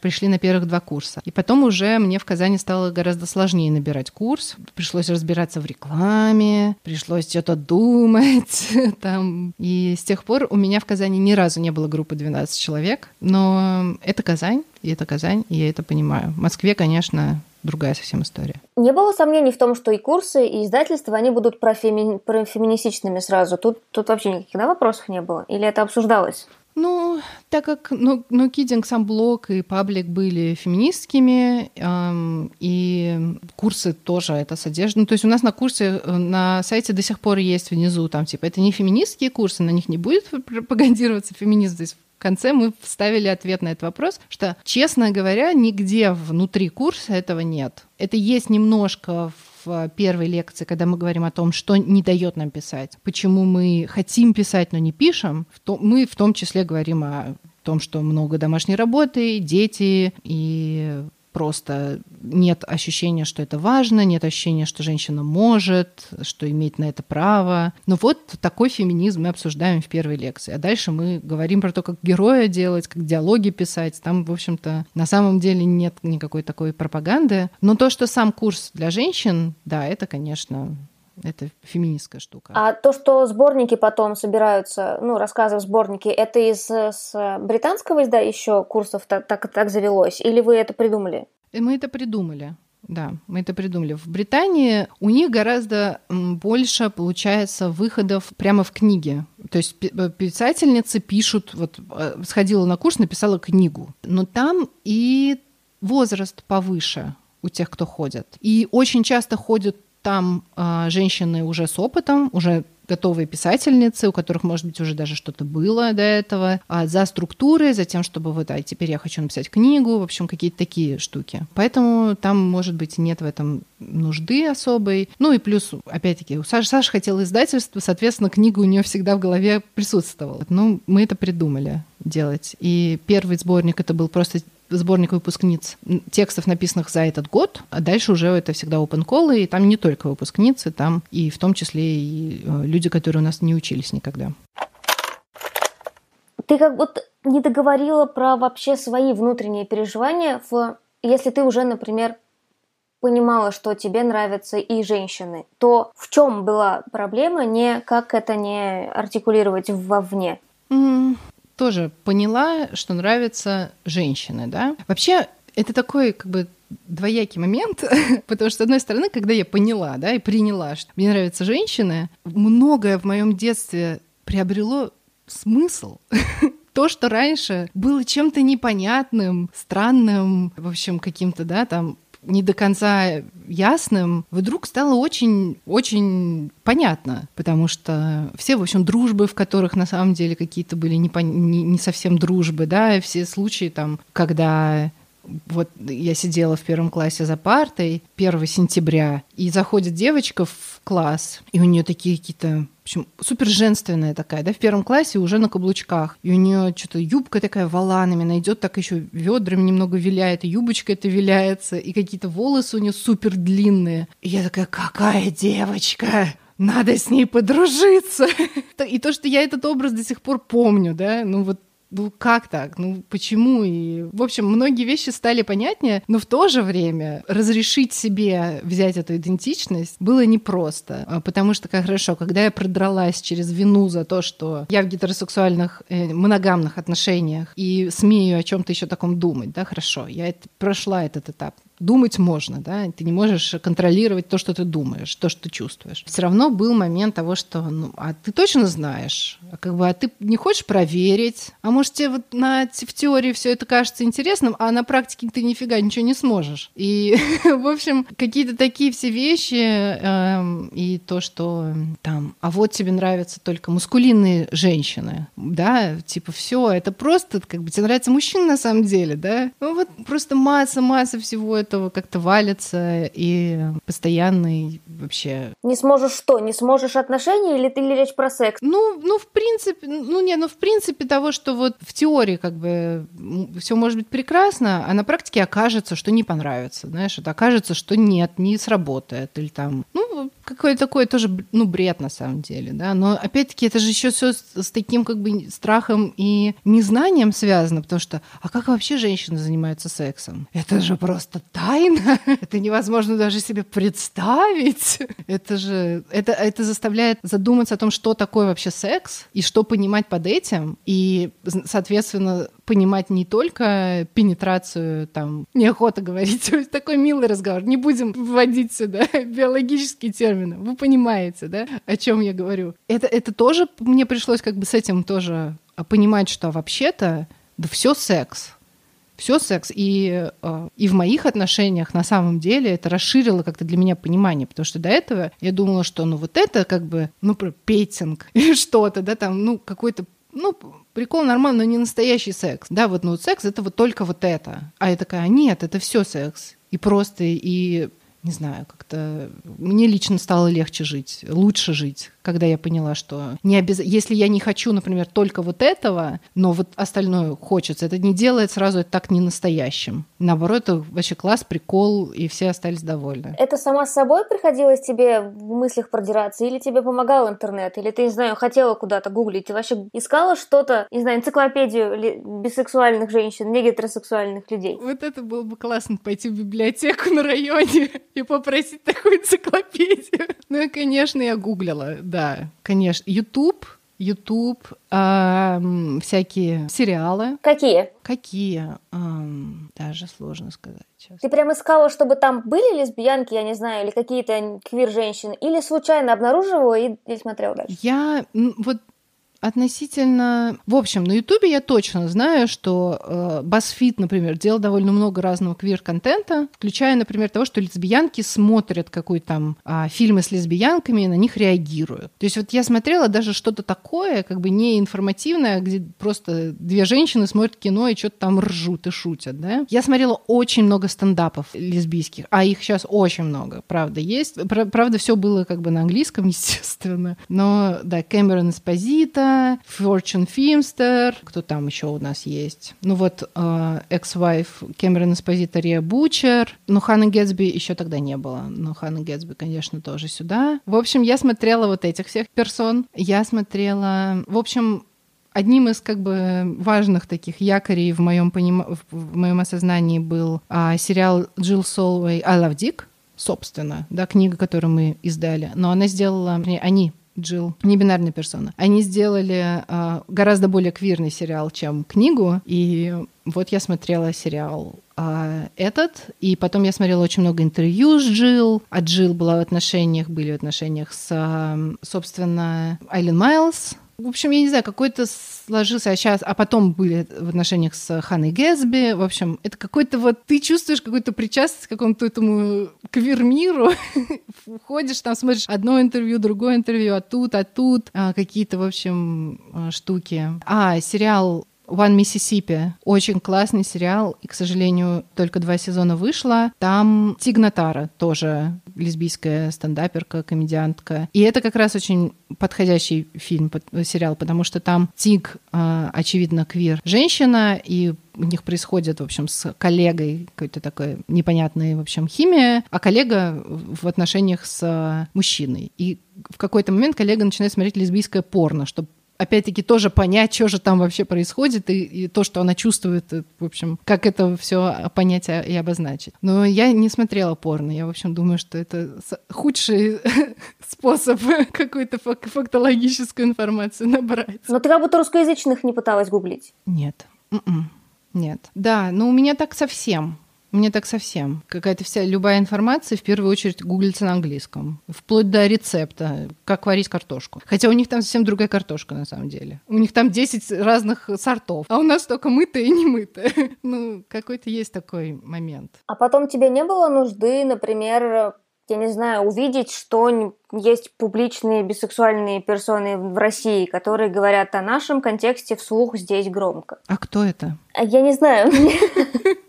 пришли на первых два курса. И потом уже мне в Казани стало гораздо сложнее набирать курс. Пришлось разбираться в рекламе, пришлось что-то думать там. И с тех пор у меня в Казани ни разу не было группы 12 человек. Но это Казань, и это Казань, и я это понимаю. В Москве, конечно, другая совсем история. Не было сомнений в том, что и курсы, и издательства, они будут профеми... профеминистичными сразу. Тут, тут вообще никаких да, вопросов не было? Или это обсуждалось? Ну, так как ну, ну сам блог и паблик были феминистскими, эм, и курсы тоже это содержат. Ну, то есть у нас на курсе, э, на сайте до сих пор есть внизу, там, типа, это не феминистские курсы, на них не будет пропагандироваться феминизм. То есть в конце мы вставили ответ на этот вопрос, что, честно говоря, нигде внутри курса этого нет. Это есть немножко в первой лекции, когда мы говорим о том, что не дает нам писать, почему мы хотим писать, но не пишем, мы в том числе говорим о том, что много домашней работы, дети и просто нет ощущения, что это важно, нет ощущения, что женщина может, что имеет на это право. Но вот такой феминизм мы обсуждаем в первой лекции. А дальше мы говорим про то, как героя делать, как диалоги писать. Там, в общем-то, на самом деле нет никакой такой пропаганды. Но то, что сам курс для женщин, да, это, конечно, это феминистская штука. А то, что сборники потом собираются, ну, рассказы в сборнике, это из с британского изда еще курсов так, так, так завелось? Или вы это придумали? И мы это придумали. Да, мы это придумали. В Британии у них гораздо больше получается выходов прямо в книге. То есть э, писательницы пишут, вот э, сходила на курс, написала книгу. Но там и возраст повыше у тех, кто ходит. И очень часто ходят там э, женщины уже с опытом, уже готовые писательницы, у которых, может быть, уже даже что-то было до этого, а за структуры, за тем, чтобы вот, а теперь я хочу написать книгу, в общем, какие-то такие штуки. Поэтому там, может быть, нет в этом нужды особой. Ну и плюс, опять-таки, у Саши, Саша хотела издательство, соответственно, книга у нее всегда в голове присутствовала. Ну, мы это придумали делать. И первый сборник это был просто сборник выпускниц текстов, написанных за этот год, а дальше уже это всегда open call, и там не только выпускницы, там и в том числе и э, люди, которые у нас не учились никогда. Ты как будто не договорила про вообще свои внутренние переживания, в, если ты уже, например, понимала, что тебе нравятся и женщины, то в чем была проблема, не как это не артикулировать вовне? Тоже поняла, что нравятся женщины, да. Вообще, это такой как бы двоякий момент, потому что, с одной стороны, когда я поняла, да, и приняла, что мне нравятся женщины, многое в моем детстве приобрело смысл. То, что раньше было чем-то непонятным, странным, в общем, каким-то, да, там, не до конца ясным, вдруг стало очень-очень понятно, потому что все, в общем, дружбы, в которых на самом деле какие-то были не, не, не совсем дружбы, да, все случаи там, когда вот я сидела в первом классе за партой 1 сентября, и заходит девочка в класс, и у нее такие какие-то в общем, супер женственная такая, да, в первом классе уже на каблучках. И у нее что-то юбка такая валанами, она идет так еще ведрами немного виляет, и юбочка это виляется, и какие-то волосы у нее супер длинные. И я такая, какая девочка! Надо с ней подружиться. И то, что я этот образ до сих пор помню, да, ну вот ну как так? Ну почему? И, в общем, многие вещи стали понятнее, но в то же время разрешить себе взять эту идентичность было непросто, а, потому что, как хорошо, когда я продралась через вину за то, что я в гетеросексуальных э, моногамных отношениях и смею о чем-то еще таком думать, да, хорошо, я это, прошла этот этап думать можно, да, ты не можешь контролировать то, что ты думаешь, то, что ты чувствуешь. Все равно был момент того, что, ну, а ты точно знаешь, а как бы, а ты не хочешь проверить, а может тебе вот на, в теории все это кажется интересным, а на практике ты нифига ничего не сможешь. И, в общем, какие-то такие все вещи, э, и то, что там, а вот тебе нравятся только мускулинные женщины, да, типа все, это просто, как бы, тебе нравится мужчина на самом деле, да, ну вот просто масса-масса всего этого этого как-то валится и постоянный вообще... Не сможешь что? Не сможешь отношения или ты или речь про секс? Ну, ну, в принципе, ну, не, ну, в принципе того, что вот в теории как бы все может быть прекрасно, а на практике окажется, что не понравится, знаешь, это окажется, что нет, не сработает, или там, ну, ну, какой-то такой тоже, ну, бред на самом деле, да. Но опять-таки это же еще все с, с таким как бы страхом и незнанием связано, потому что, а как вообще женщины занимаются сексом? Это же просто тайна. Это невозможно даже себе представить. Это же, это, это заставляет задуматься о том, что такое вообще секс и что понимать под этим. И, соответственно, понимать не только пенетрацию, там, неохота говорить, такой милый разговор, не будем вводить сюда биологические термины, вы понимаете, да, о чем я говорю. Это, это тоже, мне пришлось как бы с этим тоже понимать, что вообще-то, да все секс, все секс. И, э, и в моих отношениях на самом деле это расширило как-то для меня понимание, потому что до этого я думала, что ну вот это как бы, ну, про петинг или что-то, да, там, ну, какой-то ну, прикол нормально, но не настоящий секс. Да, вот, ну, секс это вот только вот это. А я такая, нет, это все секс. И просто, и не знаю, как-то мне лично стало легче жить, лучше жить, когда я поняла, что не обяз... если я не хочу, например, только вот этого, но вот остальное хочется, это не делает сразу это так не настоящим. Наоборот, это вообще класс, прикол, и все остались довольны. Это сама с собой приходилось тебе в мыслях продираться, или тебе помогал интернет, или ты, не знаю, хотела куда-то гуглить, ты вообще искала что-то, не знаю, энциклопедию бисексуальных женщин, не гетеросексуальных людей? Вот это было бы классно, пойти в библиотеку на районе и попросить такую энциклопедию. Ну и, конечно, я гуглила, да, конечно. YouTube, YouTube, э, всякие сериалы. Какие? Какие? Эм, даже сложно сказать сейчас. Ты прям искала, чтобы там были лесбиянки, я не знаю, или какие-то квир-женщины, или случайно обнаруживала и, и смотрела дальше? Я вот Относительно... В общем, на Ютубе я точно знаю, что э, BuzzFeed, например, делал довольно много разного квир-контента, включая, например, того, что лесбиянки смотрят какой-то там э, фильмы с лесбиянками и на них реагируют. То есть вот я смотрела даже что-то такое, как бы не информативное, где просто две женщины смотрят кино и что-то там ржут и шутят, да. Я смотрела очень много стендапов лесбийских, а их сейчас очень много, правда, есть. Правда, все было как бы на английском, естественно. Но, да, Кэмерон Эспозита, Fortune Filmster, кто там еще у нас есть? Ну вот э, ex-wife Кэмерон Эспозита Бучер, но Ханна Гетсби еще тогда не было, но Ханна Гетсби, конечно, тоже сюда. В общем, я смотрела вот этих всех персон, я смотрела, в общем, Одним из как бы важных таких якорей в моем, поним... в моем осознании был а, сериал Джилл Солвей «I Love Dick», собственно, да, книга, которую мы издали. Но она сделала, они Джилл, небинарная персона. Они сделали э, гораздо более квирный сериал, чем книгу. И вот я смотрела сериал э, этот, и потом я смотрела очень много интервью с Джилл. А Джилл была в отношениях, были в отношениях с, э, собственно, Айлен Майлз, в общем, я не знаю, какой-то сложился, а сейчас, а потом были в отношениях с Ханной Гэсби. В общем, это какой-то вот, ты чувствуешь какую-то причастность к какому-то этому квир-миру. Ходишь там, смотришь одно интервью, другое интервью, а тут, а тут, а, какие-то, в общем, а, штуки. А, сериал One Mississippi. Очень классный сериал, и, к сожалению, только два сезона вышло. Там Тигнатара, тоже лесбийская стендаперка, комедиантка. И это как раз очень подходящий фильм, сериал, потому что там Тиг, а, очевидно, квир женщина, и у них происходит, в общем, с коллегой какой-то такой непонятная, в общем, химия, а коллега в отношениях с мужчиной. И в какой-то момент коллега начинает смотреть лесбийское порно, чтобы опять-таки тоже понять, что же там вообще происходит, и, и то, что она чувствует, и, в общем, как это все понять и обозначить. Но я не смотрела порно. Я, в общем, думаю, что это худший способ какую-то фактологическую информацию набрать. Но ты как будто русскоязычных не пыталась гуглить? Нет. М-м. Нет. Да, но у меня так совсем. Мне так совсем. Какая-то вся, любая информация в первую очередь гуглится на английском. Вплоть до рецепта, как варить картошку. Хотя у них там совсем другая картошка на самом деле. У них там 10 разных сортов. А у нас только мытая и не мытая. Ну, какой-то есть такой момент. А потом тебе не было нужды, например, я не знаю, увидеть, что есть публичные бисексуальные персоны в России, которые говорят о нашем контексте вслух здесь громко. А кто это? А я не знаю.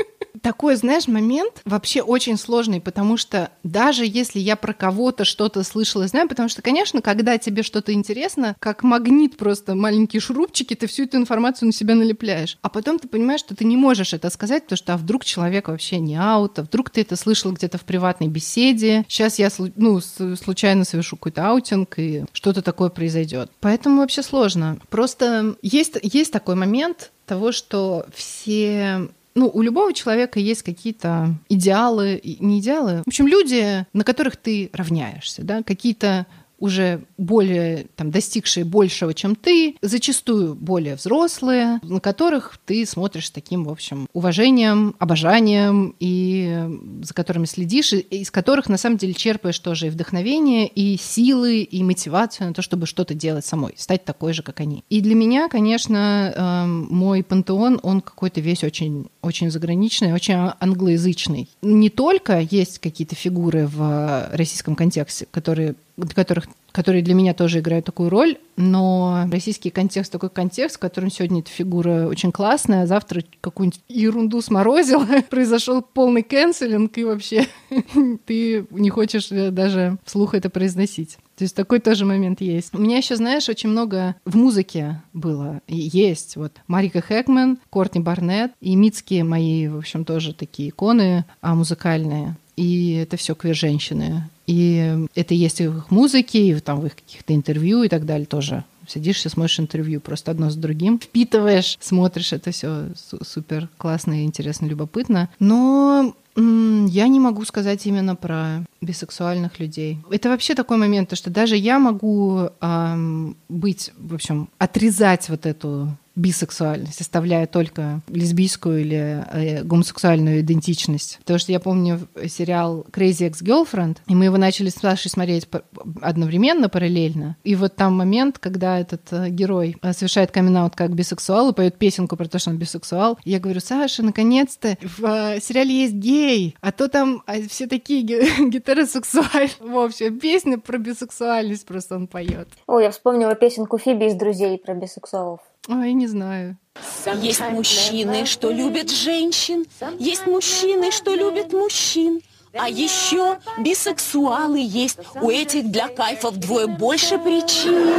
такой, знаешь, момент вообще очень сложный, потому что даже если я про кого-то что-то слышала, знаю, потому что, конечно, когда тебе что-то интересно, как магнит просто маленькие шурупчики, ты всю эту информацию на себя налепляешь. А потом ты понимаешь, что ты не можешь это сказать, потому что а вдруг человек вообще не аут, а вдруг ты это слышал где-то в приватной беседе. Сейчас я ну, случайно совершу какой-то аутинг, и что-то такое произойдет. Поэтому вообще сложно. Просто есть, есть такой момент того, что все ну, у любого человека есть какие-то идеалы, не идеалы. В общем, люди, на которых ты равняешься, да, какие-то уже более там, достигшие большего, чем ты, зачастую более взрослые, на которых ты смотришь с таким, в общем, уважением, обожанием, и за которыми следишь, и из которых на самом деле черпаешь тоже и вдохновение, и силы, и мотивацию на то, чтобы что-то делать самой, стать такой же, как они. И для меня, конечно, эм, мой пантеон, он какой-то весь очень, очень заграничный, очень англоязычный. Не только есть какие-то фигуры в российском контексте, которые которых которые для меня тоже играют такую роль, но российский контекст такой контекст, в котором сегодня эта фигура очень классная, а завтра какую-нибудь ерунду сморозила, произошел полный кэнселинг, и вообще ты не хочешь даже вслух это произносить. То есть такой тоже момент есть. У меня еще, знаешь, очень много в музыке было и есть. Вот Марика Хэкмен, Кортни Барнетт и Мицкие мои, в общем, тоже такие иконы а музыкальные. И это все квир-женщины. И это есть и в их музыке, и там в их каких-то интервью и так далее тоже. Сидишься, смотришь интервью просто одно с другим, впитываешь, смотришь, это все супер классно, интересно, любопытно. Но я не могу сказать именно про бисексуальных людей. Это вообще такой момент, что даже я могу эм, быть, в общем, отрезать вот эту бисексуальность, оставляя только лесбийскую или э, гомосексуальную идентичность. Потому что я помню сериал Crazy Ex-Girlfriend, и мы его начали с Сашей смотреть одновременно, параллельно. И вот там момент, когда этот э, герой э, совершает камин как бисексуал и поет песенку про то, что он бисексуал. я говорю, Саша, наконец-то в сериале есть гей, а то там все такие гетеросексуальные. В общем, песня про бисексуальность просто он поет. Ой, я вспомнила песенку Фиби из «Друзей» про бисексуалов. Ой, не знаю. Есть мужчины, что любят женщин, есть мужчины, что любят мужчин. А еще бисексуалы есть. У этих для кайфа вдвое больше причин.